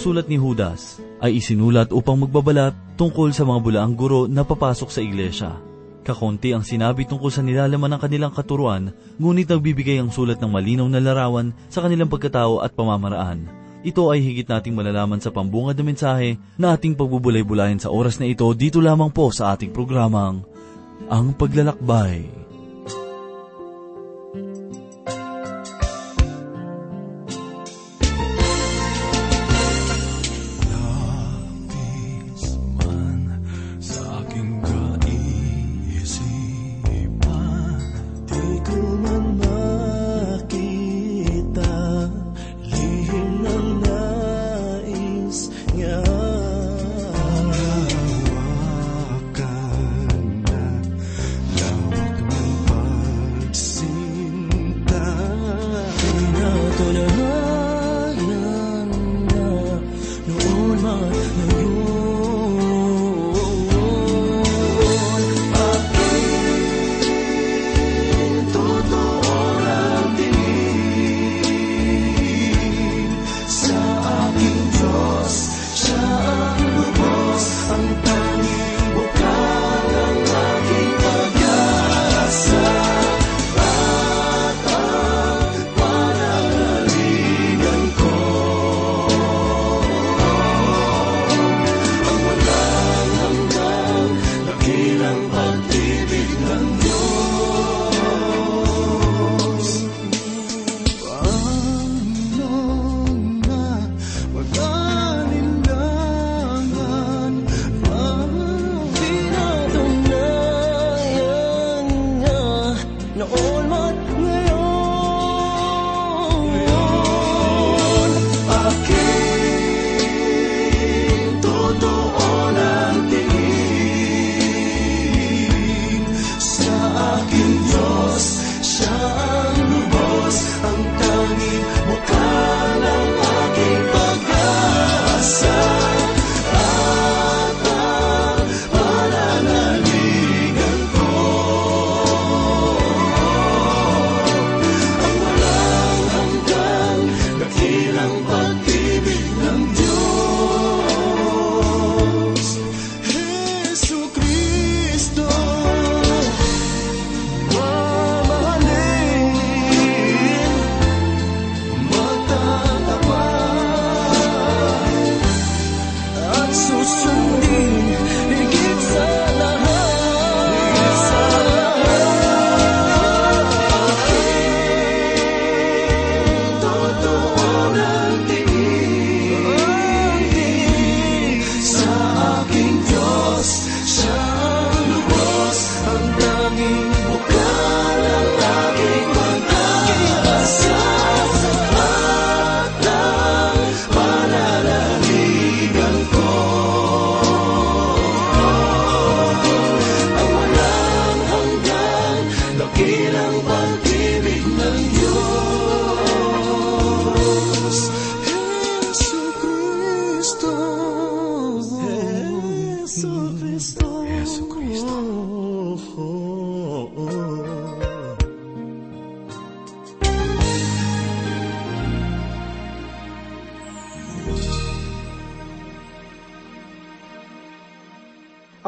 sulat ni Judas ay isinulat upang magbabalat tungkol sa mga bulaang guro na papasok sa iglesia. Kakonti ang sinabi tungkol sa nilalaman ng kanilang katuruan, ngunit nagbibigay ang sulat ng malinaw na larawan sa kanilang pagkatao at pamamaraan. Ito ay higit nating malalaman sa pambungad na mensahe na ating pagbubulay-bulayan sa oras na ito dito lamang po sa ating programang Ang Paglalakbay.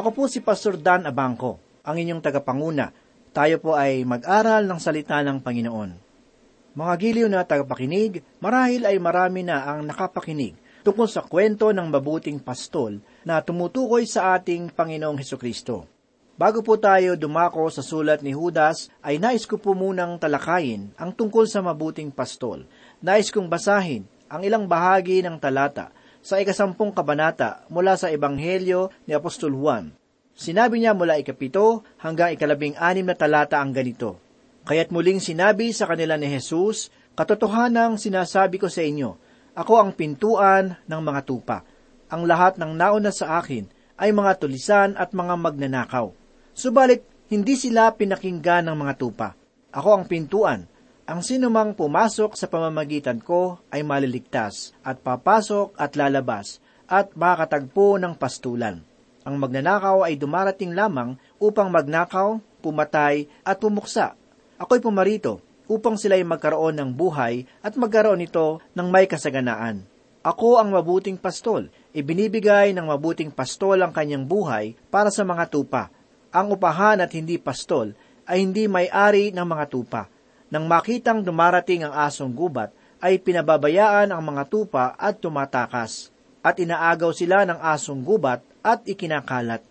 Ako po si Pastor Dan Abangco, ang inyong tagapanguna. Tayo po ay mag-aral ng salita ng Panginoon. Mga giliw na tagapakinig, marahil ay marami na ang nakapakinig tungkol sa kwento ng mabuting pastol na tumutukoy sa ating Panginoong Heso Kristo. Bago po tayo dumako sa sulat ni Judas, ay nais ko po munang talakayin ang tungkol sa mabuting pastol. Nais kong basahin ang ilang bahagi ng talata sa ikasampung kabanata mula sa Ebanghelyo ni Apostol Juan. Sinabi niya mula ikapito hanggang ikalabing anim na talata ang ganito. Kaya't muling sinabi sa kanila ni Jesus, Katotohanang sinasabi ko sa inyo, ako ang pintuan ng mga tupa. Ang lahat ng nauna sa akin ay mga tulisan at mga magnanakaw. Subalit, hindi sila pinakinggan ng mga tupa. Ako ang pintuan. Ang sinumang pumasok sa pamamagitan ko ay maliligtas at papasok at lalabas at makakatagpo ng pastulan. Ang magnanakaw ay dumarating lamang upang magnakaw, pumatay at pumuksa. Ako'y pumarito upang sila'y magkaroon ng buhay at magkaroon ito ng may kasaganaan. Ako ang mabuting pastol. Ibinibigay ng mabuting pastol ang kanyang buhay para sa mga tupa. Ang upahan at hindi pastol ay hindi may-ari ng mga tupa. Nang makitang dumarating ang asong gubat, ay pinababayaan ang mga tupa at tumatakas, at inaagaw sila ng asong gubat at ikinakalat.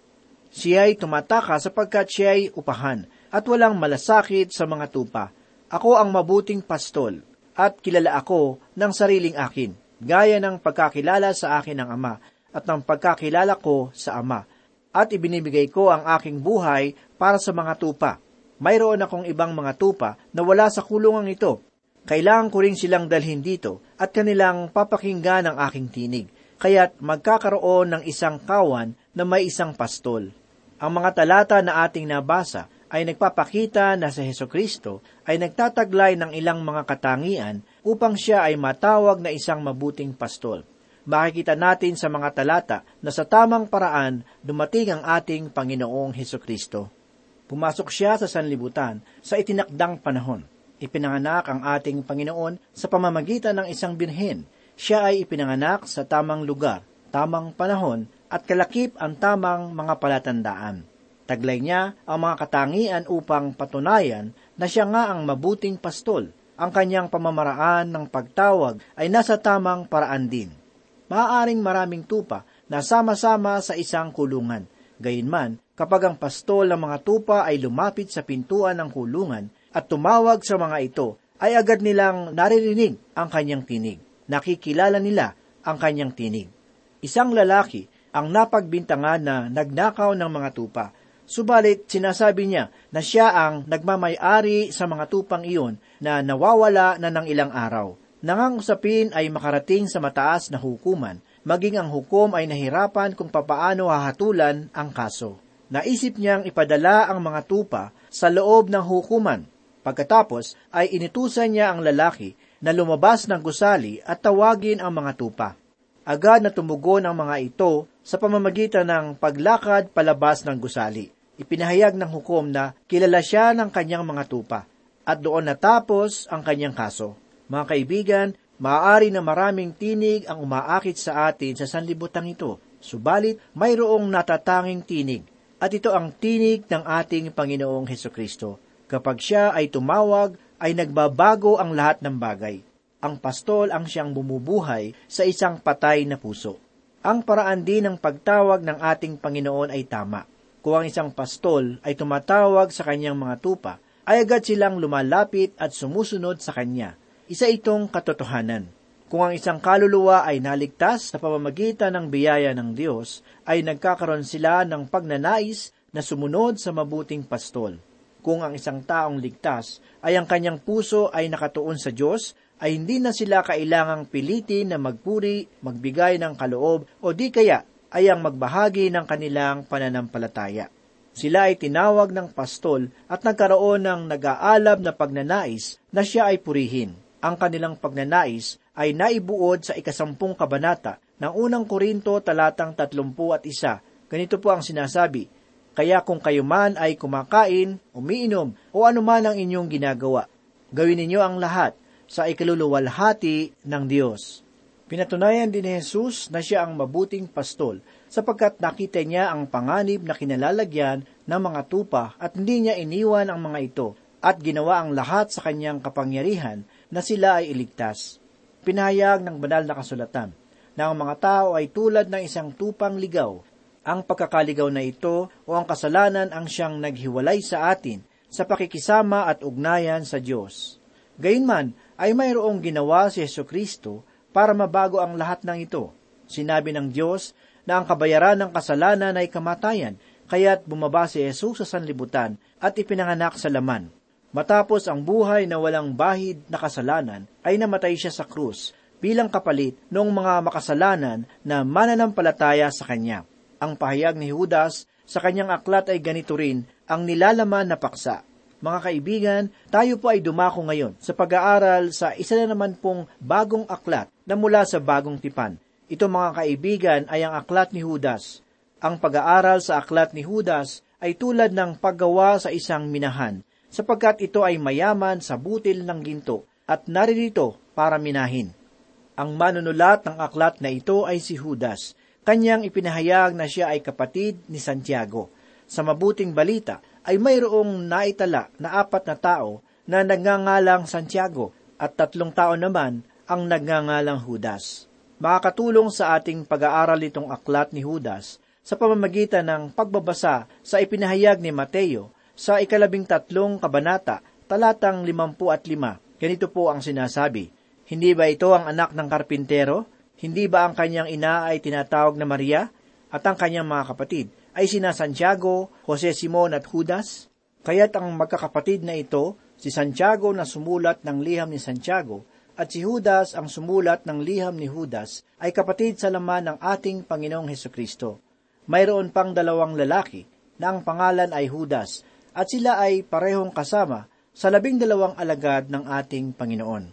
Siya ay tumatakas sapagkat siya ay upahan, at walang malasakit sa mga tupa. Ako ang mabuting pastol, at kilala ako ng sariling akin gaya ng pagkakilala sa akin ng Ama at ng pagkakilala ko sa Ama. At ibinibigay ko ang aking buhay para sa mga tupa. Mayroon akong ibang mga tupa na wala sa kulungan ito. Kailangan ko rin silang dalhin dito at kanilang papakinggan ang aking tinig. Kaya't magkakaroon ng isang kawan na may isang pastol. Ang mga talata na ating nabasa ay nagpapakita na sa Heso Kristo ay nagtataglay ng ilang mga katangian upang siya ay matawag na isang mabuting pastol. Makikita natin sa mga talata na sa tamang paraan dumating ang ating Panginoong Heso Kristo. Pumasok siya sa sanlibutan sa itinakdang panahon. Ipinanganak ang ating Panginoon sa pamamagitan ng isang binhin. Siya ay ipinanganak sa tamang lugar, tamang panahon, at kalakip ang tamang mga palatandaan. Taglay niya ang mga katangian upang patunayan na siya nga ang mabuting pastol. Ang kanyang pamamaraan ng pagtawag ay nasa tamang paraan din. Maaaring maraming tupa na sama-sama sa isang kulungan. Gayunman, kapag ang pastol ng mga tupa ay lumapit sa pintuan ng kulungan at tumawag sa mga ito, ay agad nilang naririnig ang kanyang tinig. Nakikilala nila ang kanyang tinig. Isang lalaki ang napagbintangan na nagnakaw ng mga tupa Subalit sinasabi niya na siya ang nagmamay-ari sa mga tupang iyon na nawawala na ng ilang araw. Nangang usapin ay makarating sa mataas na hukuman, maging ang hukom ay nahirapan kung papaano hahatulan ang kaso. Naisip niyang ipadala ang mga tupa sa loob ng hukuman. Pagkatapos ay initusan niya ang lalaki na lumabas ng gusali at tawagin ang mga tupa. Agad na tumugon ang mga ito sa pamamagitan ng paglakad palabas ng gusali ipinahayag ng hukom na kilala siya ng kanyang mga tupa at doon natapos ang kanyang kaso. Mga kaibigan, maaari na maraming tinig ang umaakit sa atin sa sanlibutan ito, subalit mayroong natatanging tinig at ito ang tinig ng ating Panginoong Heso Kristo. Kapag siya ay tumawag, ay nagbabago ang lahat ng bagay. Ang pastol ang siyang bumubuhay sa isang patay na puso. Ang paraan din ng pagtawag ng ating Panginoon ay tama. Kung ang isang pastol ay tumatawag sa kanyang mga tupa, ay agad silang lumalapit at sumusunod sa kanya. Isa itong katotohanan. Kung ang isang kaluluwa ay naligtas sa pamamagitan ng biyaya ng Diyos, ay nagkakaroon sila ng pagnanais na sumunod sa mabuting pastol. Kung ang isang taong ligtas ay ang kanyang puso ay nakatuon sa Diyos, ay hindi na sila kailangang pilitin na magpuri, magbigay ng kaloob o di kaya ay ang magbahagi ng kanilang pananampalataya. Sila ay tinawag ng pastol at nagkaroon ng nag-aalab na pagnanais na siya ay purihin. Ang kanilang pagnanais ay naibuod sa ikasampung kabanata ng unang Korinto talatang tatlumpu at isa. Ganito po ang sinasabi, Kaya kung kayo man ay kumakain, umiinom, o anuman ang inyong ginagawa, gawin ninyo ang lahat sa ikaluluwalhati ng Diyos. Pinatunayan din ni Jesus na siya ang mabuting pastol sapagkat nakita niya ang panganib na kinalalagyan ng mga tupa at hindi niya iniwan ang mga ito at ginawa ang lahat sa kanyang kapangyarihan na sila ay iligtas. Pinahayag ng banal na kasulatan na ang mga tao ay tulad ng isang tupang ligaw. Ang pagkakaligaw na ito o ang kasalanan ang siyang naghiwalay sa atin sa pakikisama at ugnayan sa Diyos. Gayunman ay mayroong ginawa si Yeso Kristo para mabago ang lahat ng ito. Sinabi ng Diyos na ang kabayaran ng kasalanan ay kamatayan, kaya't bumaba si Jesus sa sanlibutan at ipinanganak sa laman. Matapos ang buhay na walang bahid na kasalanan, ay namatay siya sa krus bilang kapalit ng mga makasalanan na mananampalataya sa kanya. Ang pahayag ni Judas sa kanyang aklat ay ganito rin ang nilalaman na paksa. Mga kaibigan, tayo po ay dumako ngayon sa pag-aaral sa isa na naman pong bagong aklat na mula sa bagong tipan. Ito mga kaibigan ay ang aklat ni Judas. Ang pag-aaral sa aklat ni Judas ay tulad ng paggawa sa isang minahan, sapagkat ito ay mayaman sa butil ng ginto at naririto para minahin. Ang manunulat ng aklat na ito ay si Judas. Kanyang ipinahayag na siya ay kapatid ni Santiago. Sa mabuting balita ay mayroong naitala na apat na tao na nagngangalang Santiago at tatlong tao naman ang nagngangalang Judas. Makakatulong sa ating pag-aaral itong aklat ni Judas sa pamamagitan ng pagbabasa sa ipinahayag ni Mateo sa ikalabing tatlong kabanata, talatang limampu at lima. Ganito po ang sinasabi, Hindi ba ito ang anak ng karpintero? Hindi ba ang kanyang ina ay tinatawag na Maria? At ang kanyang mga kapatid ay sina Santiago, Jose Simon at Judas? Kaya't ang magkakapatid na ito, si Santiago na sumulat ng liham ni Santiago, at si Judas ang sumulat ng liham ni Judas, ay kapatid sa laman ng ating Panginoong Heso Kristo. Mayroon pang dalawang lalaki na ang pangalan ay Judas, at sila ay parehong kasama sa labing dalawang alagad ng ating Panginoon.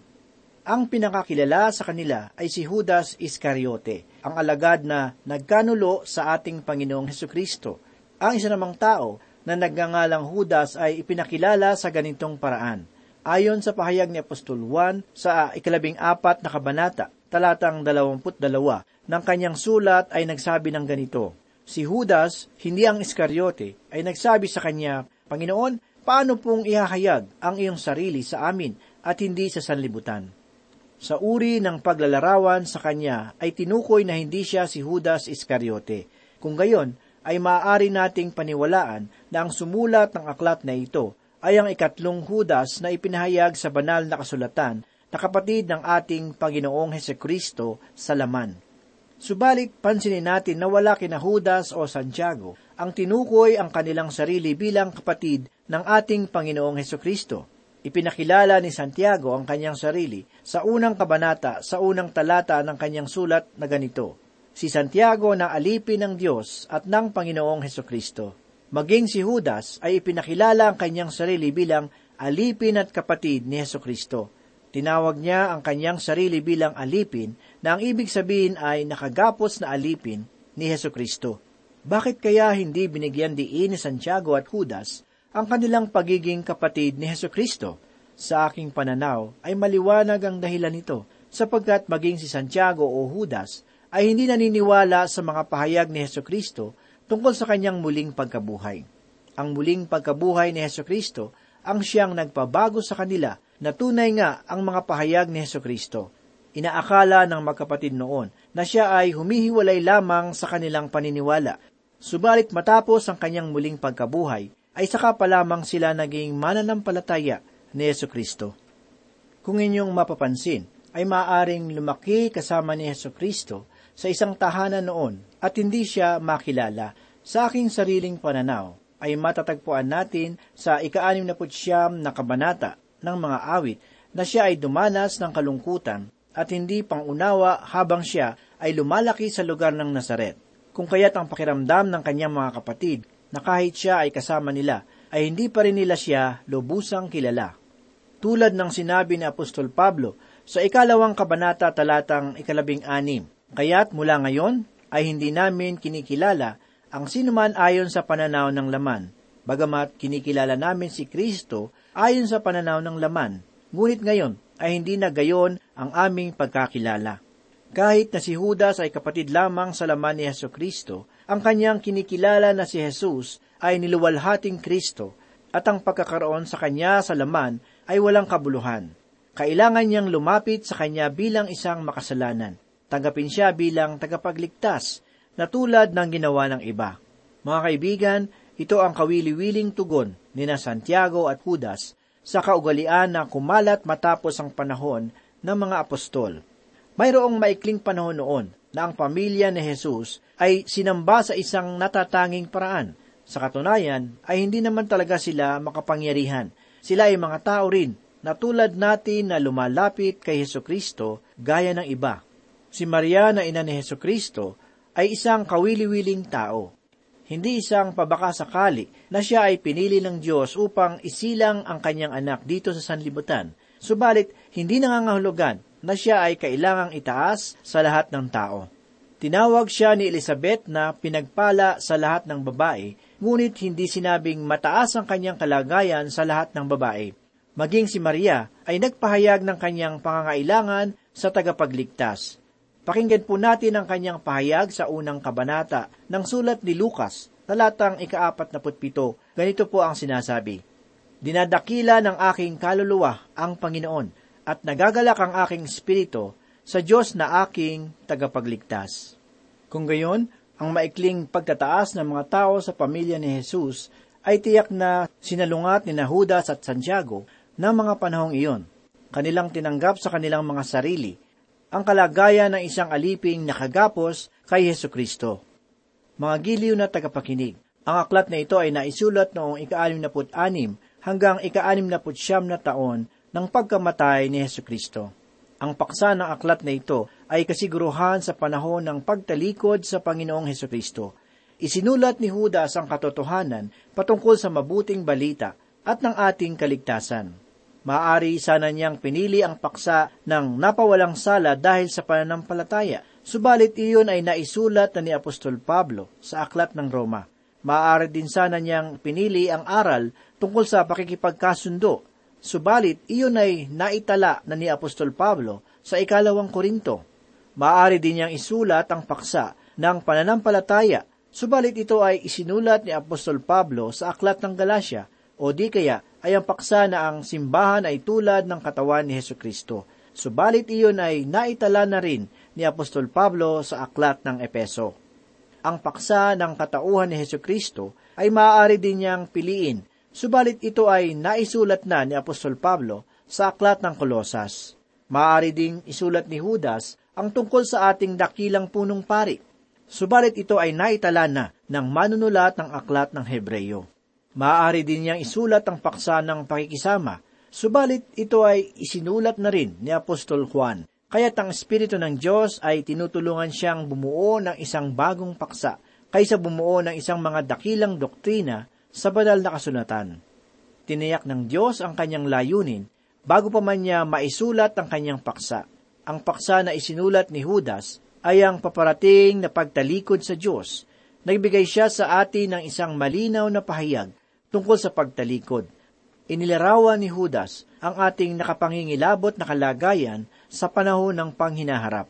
Ang pinakakilala sa kanila ay si Judas Iscariote, ang alagad na nagkanulo sa ating Panginoong Heso Kristo. Ang isa namang tao na nagngangalang Judas ay ipinakilala sa ganitong paraan. Ayon sa pahayag ni Apostol Juan sa ikalabing apat na kabanata, talatang dalawamput dalawa, ng kanyang sulat ay nagsabi ng ganito, Si Judas, hindi ang Iscariote, ay nagsabi sa kanya, Panginoon, paano pong ihahayag ang iyong sarili sa amin at hindi sa sanlibutan? Sa uri ng paglalarawan sa kanya ay tinukoy na hindi siya si Judas Iscariote. Kung gayon, ay maaari nating paniwalaan na ang sumulat ng aklat na ito ay ang ikatlong Judas na ipinahayag sa banal na kasulatan na kapatid ng ating Panginoong Hesekristo sa laman. Subalit, pansinin natin na wala kina Judas o Santiago ang tinukoy ang kanilang sarili bilang kapatid ng ating Panginoong Hesekristo. Ipinakilala ni Santiago ang kanyang sarili sa unang kabanata sa unang talata ng kanyang sulat na ganito, Si Santiago na alipin ng Diyos at ng Panginoong Heso Kristo. Maging si Judas ay ipinakilala ang kanyang sarili bilang alipin at kapatid ni Heso Kristo. Tinawag niya ang kanyang sarili bilang alipin na ang ibig sabihin ay nakagapos na alipin ni Heso Kristo. Bakit kaya hindi binigyan diin ni Santiago at Judas ang kanilang pagiging kapatid ni Heso Kristo. Sa aking pananaw ay maliwanag ang dahilan nito, sapagkat maging si Santiago o Judas ay hindi naniniwala sa mga pahayag ni Heso Kristo tungkol sa kanyang muling pagkabuhay. Ang muling pagkabuhay ni Heso Kristo ang siyang nagpabago sa kanila na tunay nga ang mga pahayag ni Heso Kristo. Inaakala ng magkapatid noon na siya ay humihiwalay lamang sa kanilang paniniwala. Subalit matapos ang kanyang muling pagkabuhay, ay saka pa lamang sila naging mananampalataya ni Yesu Kristo. Kung inyong mapapansin, ay maaring lumaki kasama ni Yesu Kristo sa isang tahanan noon at hindi siya makilala. Sa aking sariling pananaw, ay matatagpuan natin sa ika-anim na putsyam na kabanata ng mga awit na siya ay dumanas ng kalungkutan at hindi pangunawa habang siya ay lumalaki sa lugar ng Nazaret. Kung kaya't ang pakiramdam ng kanyang mga kapatid na kahit siya ay kasama nila, ay hindi pa rin nila siya lubusang kilala. Tulad ng sinabi ni Apostol Pablo sa ikalawang kabanata talatang ikalabing anim, kaya't mula ngayon ay hindi namin kinikilala ang sinuman ayon sa pananaw ng laman, bagamat kinikilala namin si Kristo ayon sa pananaw ng laman, ngunit ngayon ay hindi na gayon ang aming pagkakilala. Kahit na si Judas ay kapatid lamang sa laman ni Yeso Kristo, ang kanyang kinikilala na si Jesus ay niluwalhating Kristo at ang pagkakaroon sa kanya sa laman ay walang kabuluhan. Kailangan niyang lumapit sa kanya bilang isang makasalanan. Tanggapin siya bilang tagapagligtas na tulad ng ginawa ng iba. Mga kaibigan, ito ang kawili-wiling tugon ni na Santiago at Judas sa kaugalian na kumalat matapos ang panahon ng mga apostol. Mayroong maikling panahon noon na ang pamilya ni Jesus ay sinamba sa isang natatanging paraan. Sa katunayan ay hindi naman talaga sila makapangyarihan. Sila ay mga tao rin na tulad natin na lumalapit kay Heso Kristo gaya ng iba. Si Maria na ina ni Heso Kristo ay isang kawili-wiling tao. Hindi isang pabakasakali na siya ay pinili ng Diyos upang isilang ang kanyang anak dito sa sanlibutan. Subalit, hindi nangangahulugan na siya ay kailangang itaas sa lahat ng tao. Tinawag siya ni Elizabeth na pinagpala sa lahat ng babae, ngunit hindi sinabing mataas ang kanyang kalagayan sa lahat ng babae. Maging si Maria ay nagpahayag ng kanyang pangangailangan sa tagapagligtas. Pakinggan po natin ang kanyang pahayag sa unang kabanata ng sulat ni Lucas, talatang ikaapat na putpito. Ganito po ang sinasabi, Dinadakila ng aking kaluluwa ang Panginoon at nagagalak ang aking espiritu sa Diyos na aking tagapagligtas. Kung gayon, ang maikling pagtataas ng mga tao sa pamilya ni Jesus ay tiyak na sinalungat ni Judas at Santiago ng mga panahong iyon. Kanilang tinanggap sa kanilang mga sarili ang kalagayan ng isang aliping nakagapos kay Heso Kristo. Mga giliw na tagapakinig, ang aklat na ito ay naisulat noong ika-66 hanggang ika-69 na taon ng pagkamatay ni Heso Kristo. Ang paksa ng aklat na ito ay kasiguruhan sa panahon ng pagtalikod sa Panginoong Heso Kristo. Isinulat ni Judas ang katotohanan patungkol sa mabuting balita at ng ating kaligtasan. Maaari sana niyang pinili ang paksa ng napawalang sala dahil sa pananampalataya, subalit iyon ay naisulat na ni Apostol Pablo sa Aklat ng Roma. Maaari din sana niyang pinili ang aral tungkol sa pakikipagkasundo, subalit iyon ay naitala na ni Apostol Pablo sa ikalawang Korinto. Maaari din niyang isulat ang paksa ng pananampalataya, subalit ito ay isinulat ni Apostol Pablo sa Aklat ng Galacia, o di kaya ay ang paksa na ang simbahan ay tulad ng katawan ni Heso Kristo. Subalit iyon ay naitala na rin ni Apostol Pablo sa aklat ng Epeso. Ang paksa ng katauhan ni Heso Kristo ay maaari din niyang piliin, subalit ito ay naisulat na ni Apostol Pablo sa aklat ng Kolosas. Maaari ding isulat ni Judas ang tungkol sa ating dakilang punong pari, subalit ito ay naitala na ng manunulat ng aklat ng Hebreyo. Maaari din niyang isulat ang paksa ng pakikisama, subalit ito ay isinulat na rin ni Apostol Juan. Kaya't ang Espiritu ng Diyos ay tinutulungan siyang bumuo ng isang bagong paksa kaysa bumuo ng isang mga dakilang doktrina sa banal na kasunatan. Tiniyak ng Diyos ang kanyang layunin bago pa man niya maisulat ang kanyang paksa. Ang paksa na isinulat ni Judas ay ang paparating na pagtalikod sa Diyos. Nagbigay siya sa atin ng isang malinaw na pahayag tungkol sa pagtalikod. Inilarawan ni Judas ang ating nakapangingilabot na kalagayan sa panahon ng panghinaharap.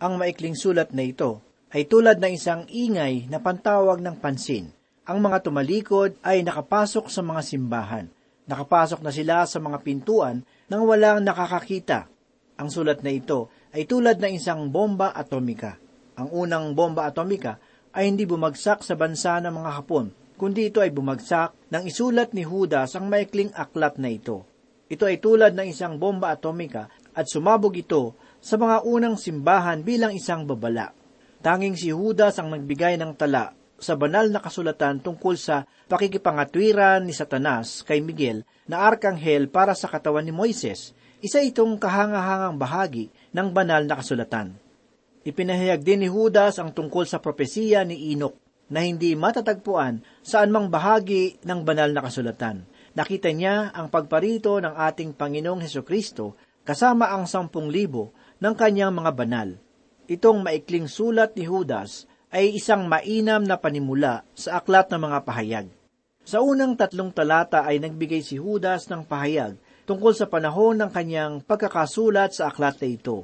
Ang maikling sulat na ito ay tulad ng isang ingay na pantawag ng pansin. Ang mga tumalikod ay nakapasok sa mga simbahan. Nakapasok na sila sa mga pintuan nang walang nakakakita. Ang sulat na ito ay tulad ng isang bomba atomika. Ang unang bomba atomika ay hindi bumagsak sa bansa ng mga Hapon, kundi ito ay bumagsak nang isulat ni Judas ang maikling aklat na ito. Ito ay tulad ng isang bomba atomika at sumabog ito sa mga unang simbahan bilang isang babala. Tanging si Judas ang nagbigay ng tala sa banal na kasulatan tungkol sa pakikipangatwiran ni Satanas kay Miguel na arkanghel para sa katawan ni Moises. Isa itong kahangahangang bahagi ng banal na kasulatan. Ipinahayag din ni Judas ang tungkol sa propesiya ni Enoch na hindi matatagpuan sa anumang bahagi ng banal na kasulatan. Nakita niya ang pagparito ng ating Panginoong Heso Kristo kasama ang sampung libo ng kanyang mga banal. Itong maikling sulat ni Judas ay isang mainam na panimula sa aklat ng mga pahayag. Sa unang tatlong talata ay nagbigay si Judas ng pahayag tungkol sa panahon ng kanyang pagkakasulat sa aklat na ito.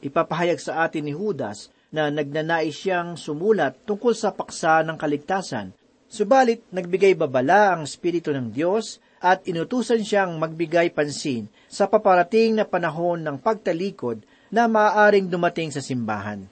Ipapahayag sa atin ni Judas na nagnanais siyang sumulat tungkol sa paksa ng kaligtasan, subalit nagbigay babala ang Espiritu ng Diyos at inutusan siyang magbigay pansin sa paparating na panahon ng pagtalikod na maaaring dumating sa simbahan.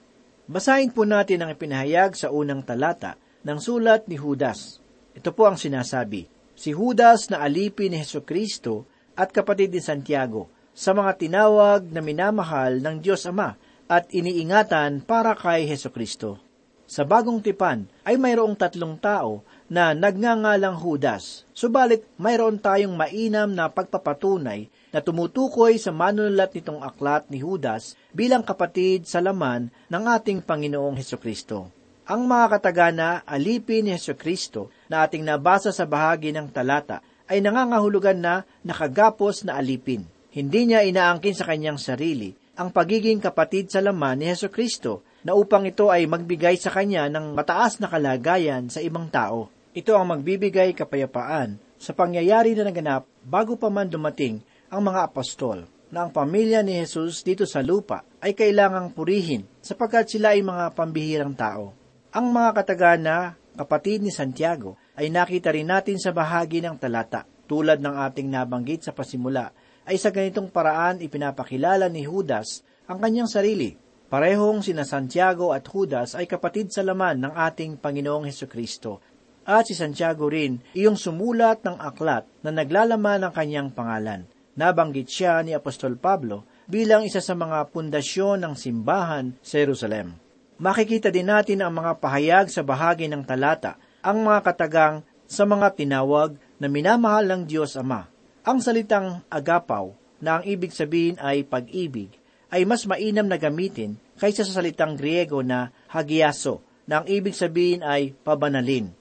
Basahin po natin ang ipinahayag sa unang talata ng sulat ni Judas. Ito po ang sinasabi, Si Judas na alipin ni Heso Kristo at kapatid ni Santiago, sa mga tinawag na minamahal ng Diyos Ama at iniingatan para kay Heso Kristo. Sa bagong tipan ay mayroong tatlong tao na nagngangalang Judas, subalit mayroon tayong mainam na pagpapatunay na tumutukoy sa manunulat nitong aklat ni Judas bilang kapatid sa laman ng ating Panginoong Heso Kristo. Ang mga katagana alipin ni Heso Kristo na ating nabasa sa bahagi ng talata ay nangangahulugan na nakagapos na alipin. Hindi niya inaangkin sa kanyang sarili ang pagiging kapatid sa laman ni Heso Kristo na upang ito ay magbigay sa kanya ng mataas na kalagayan sa ibang tao. Ito ang magbibigay kapayapaan sa pangyayari na naganap bago pa man dumating ang mga apostol. na ang pamilya ni Jesus dito sa lupa ay kailangang purihin sapagkat sila ay mga pambihirang tao. Ang mga katagana, kapatid ni Santiago, ay nakita rin natin sa bahagi ng talata. Tulad ng ating nabanggit sa pasimula, ay sa ganitong paraan ipinapakilala ni Judas ang kanyang sarili. Parehong sina Santiago at Judas ay kapatid sa laman ng ating Panginoong Heso Kristo. At si Santiago rin iyong sumulat ng aklat na naglalaman ng kanyang pangalan. Nabanggit siya ni Apostol Pablo bilang isa sa mga pundasyon ng simbahan sa Jerusalem. Makikita din natin ang mga pahayag sa bahagi ng talata, ang mga katagang sa mga tinawag na minamahal ng Diyos Ama. Ang salitang agapaw, na ang ibig sabihin ay pag-ibig, ay mas mainam na gamitin kaysa sa salitang Griego na hagiaso, na ang ibig sabihin ay pabanalin.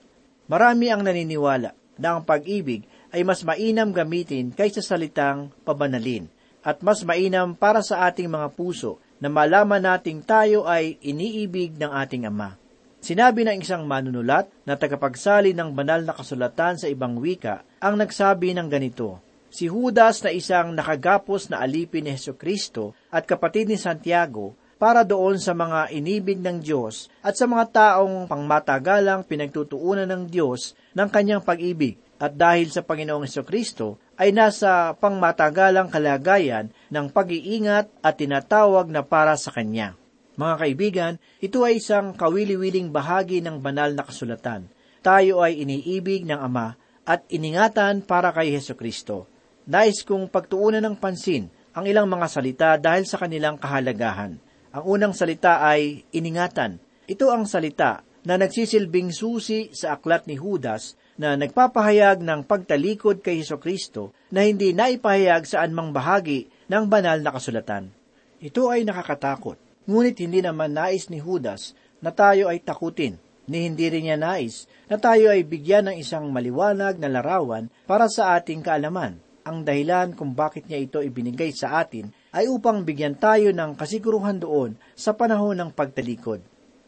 Marami ang naniniwala na ang pag-ibig ay mas mainam gamitin kaysa salitang pabanalin, at mas mainam para sa ating mga puso na malaman nating tayo ay iniibig ng ating Ama. Sinabi ng isang manunulat na tagapagsali ng banal na kasulatan sa ibang wika ang nagsabi ng ganito, Si Judas na isang nakagapos na alipin ni Heso Kristo at kapatid ni Santiago para doon sa mga inibig ng Diyos at sa mga taong pangmatagalang pinagtutuunan ng Diyos ng kanyang pag-ibig at dahil sa Panginoong Kristo ay nasa pangmatagalang kalagayan ng pag-iingat at tinatawag na para sa Kanya. Mga kaibigan, ito ay isang kawili-wiling bahagi ng banal na kasulatan. Tayo ay iniibig ng Ama at iningatan para kay Heso Kristo. Nais kong pagtuunan ng pansin ang ilang mga salita dahil sa kanilang kahalagahan. Ang unang salita ay iningatan. Ito ang salita na nagsisilbing susi sa aklat ni Judas na nagpapahayag ng pagtalikod kay Heso Kristo na hindi naipahayag sa anmang bahagi ng banal na kasulatan. Ito ay nakakatakot, ngunit hindi naman nais ni Judas na tayo ay takutin, ni hindi rin niya nais na tayo ay bigyan ng isang maliwanag na larawan para sa ating kaalaman. Ang dahilan kung bakit niya ito ibinigay sa atin ay upang bigyan tayo ng kasiguruhan doon sa panahon ng pagtalikod.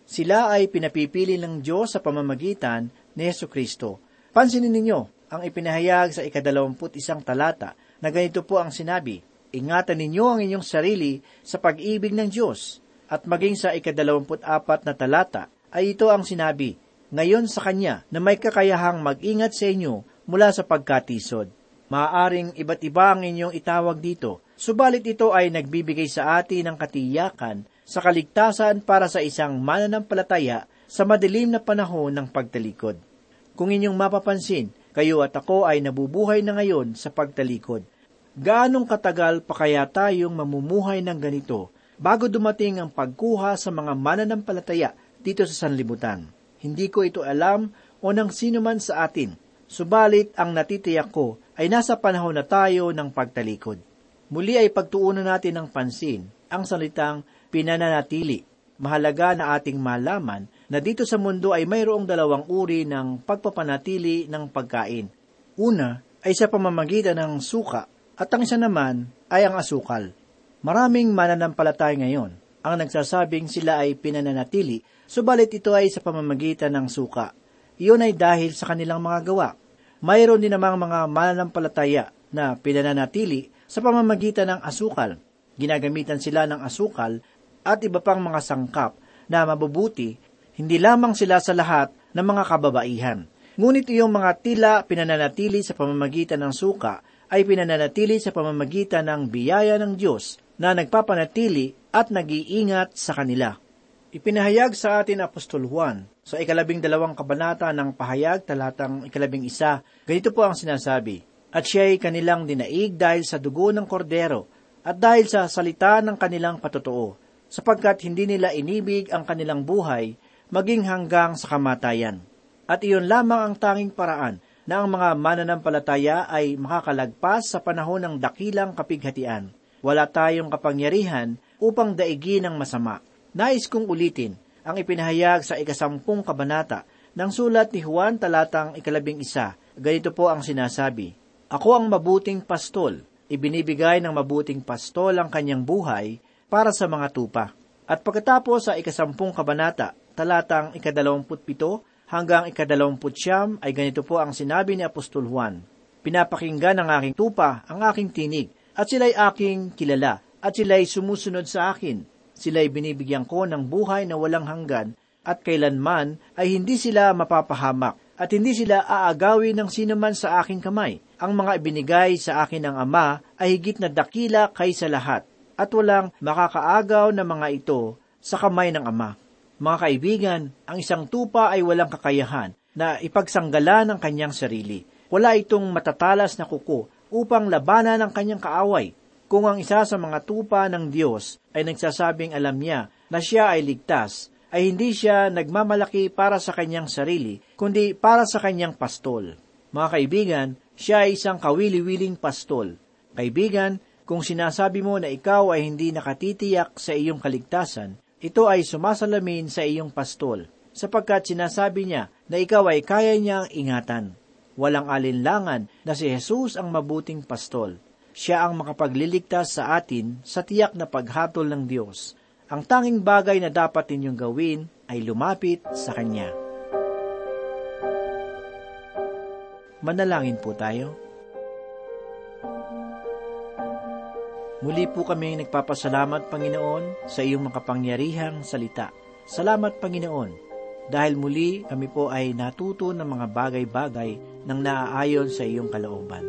Sila ay pinapipili ng Diyos sa pamamagitan ni Yesu Kristo Pansinin ninyo ang ipinahayag sa ikadalawamput isang talata na ganito po ang sinabi, Ingatan ninyo ang inyong sarili sa pag-ibig ng Diyos. At maging sa ikadalawamput apat na talata ay ito ang sinabi, Ngayon sa Kanya na may kakayahang mag-ingat sa inyo mula sa pagkatisod. Maaaring iba't iba ang inyong itawag dito, subalit ito ay nagbibigay sa atin ng katiyakan sa kaligtasan para sa isang mananampalataya sa madilim na panahon ng pagtalikod. Kung inyong mapapansin, kayo at ako ay nabubuhay na ngayon sa pagtalikod. Gaanong katagal pa kaya tayong mamumuhay ng ganito bago dumating ang pagkuha sa mga mananampalataya dito sa sanlibutan? Hindi ko ito alam o ng sino man sa atin. Subalit ang natitiyak ko ay nasa panahon na tayo ng pagtalikod. Muli ay pagtuunan natin ng pansin ang salitang pinananatili. Mahalaga na ating malaman na dito sa mundo ay mayroong dalawang uri ng pagpapanatili ng pagkain. Una ay sa pamamagitan ng suka at ang isa naman ay ang asukal. Maraming mananampalatay ngayon ang nagsasabing sila ay pinananatili, subalit ito ay sa pamamagitan ng suka. Iyon ay dahil sa kanilang mga gawa. Mayroon din namang mga mananampalataya na pinananatili sa pamamagitan ng asukal. Ginagamitan sila ng asukal at iba pang mga sangkap na mabubuti hindi lamang sila sa lahat ng mga kababaihan. Ngunit iyong mga tila pinananatili sa pamamagitan ng suka ay pinananatili sa pamamagitan ng biyaya ng Diyos na nagpapanatili at nag-iingat sa kanila. Ipinahayag sa atin Apostol Juan sa ikalabing dalawang kabanata ng pahayag talatang ikalabing isa, ganito po ang sinasabi, At siya'y kanilang dinaig dahil sa dugo ng kordero at dahil sa salita ng kanilang patotoo, sapagkat hindi nila inibig ang kanilang buhay maging hanggang sa kamatayan. At iyon lamang ang tanging paraan na ang mga mananampalataya ay makakalagpas sa panahon ng dakilang kapighatian. Wala tayong kapangyarihan upang daigin ang masama. Nais kong ulitin ang ipinahayag sa ikasampung kabanata ng sulat ni Juan talatang ikalabing isa. Ganito po ang sinasabi, Ako ang mabuting pastol, ibinibigay ng mabuting pastol ang kanyang buhay para sa mga tupa. At pagkatapos sa ikasampung kabanata talatang ikadalawamput-pito hanggang ikadalawamput ay ganito po ang sinabi ni Apostol Juan. Pinapakinggan ng aking tupa ang aking tinig at sila'y aking kilala, at sila'y sumusunod sa akin. Sila'y binibigyan ko ng buhay na walang hanggan, at kailanman ay hindi sila mapapahamak, at hindi sila aagawin ng sinuman sa aking kamay. Ang mga ibinigay sa akin ng Ama ay higit na dakila kaysa lahat, at walang makakaagaw na mga ito sa kamay ng Ama. Mga kaibigan, ang isang tupa ay walang kakayahan na ipagsanggalan ng kanyang sarili. Wala itong matatalas na kuko upang labanan ang kanyang kaaway. Kung ang isa sa mga tupa ng Diyos ay nagsasabing alam niya na siya ay ligtas, ay hindi siya nagmamalaki para sa kanyang sarili, kundi para sa kanyang pastol. Mga kaibigan, siya ay isang kawili-wiling pastol. Kaibigan, kung sinasabi mo na ikaw ay hindi nakatitiyak sa iyong kaligtasan, ito ay sumasalamin sa iyong pastol, sapagkat sinasabi niya na ikaw ay kaya niyang ingatan. Walang alinlangan na si Jesus ang mabuting pastol. Siya ang makapagliligtas sa atin sa tiyak na paghatol ng Diyos. Ang tanging bagay na dapat ninyong gawin ay lumapit sa Kanya. Manalangin po tayo. Muli po kami nagpapasalamat, Panginoon, sa iyong makapangyarihang salita. Salamat, Panginoon, dahil muli kami po ay natuto ng mga bagay-bagay ng naaayon sa iyong kalooban.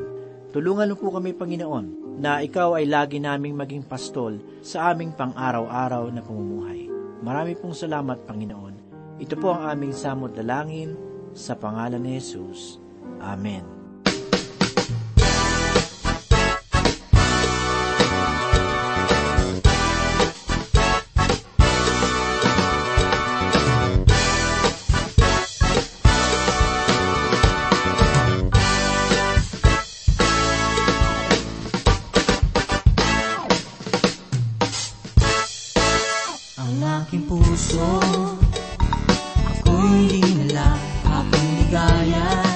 Tulungan mo po kami, Panginoon, na ikaw ay lagi naming maging pastol sa aming pang-araw-araw na pamumuhay. Marami pong salamat, Panginoon. Ito po ang aming samot dalangin sa pangalan ni Jesus. Amen. Aking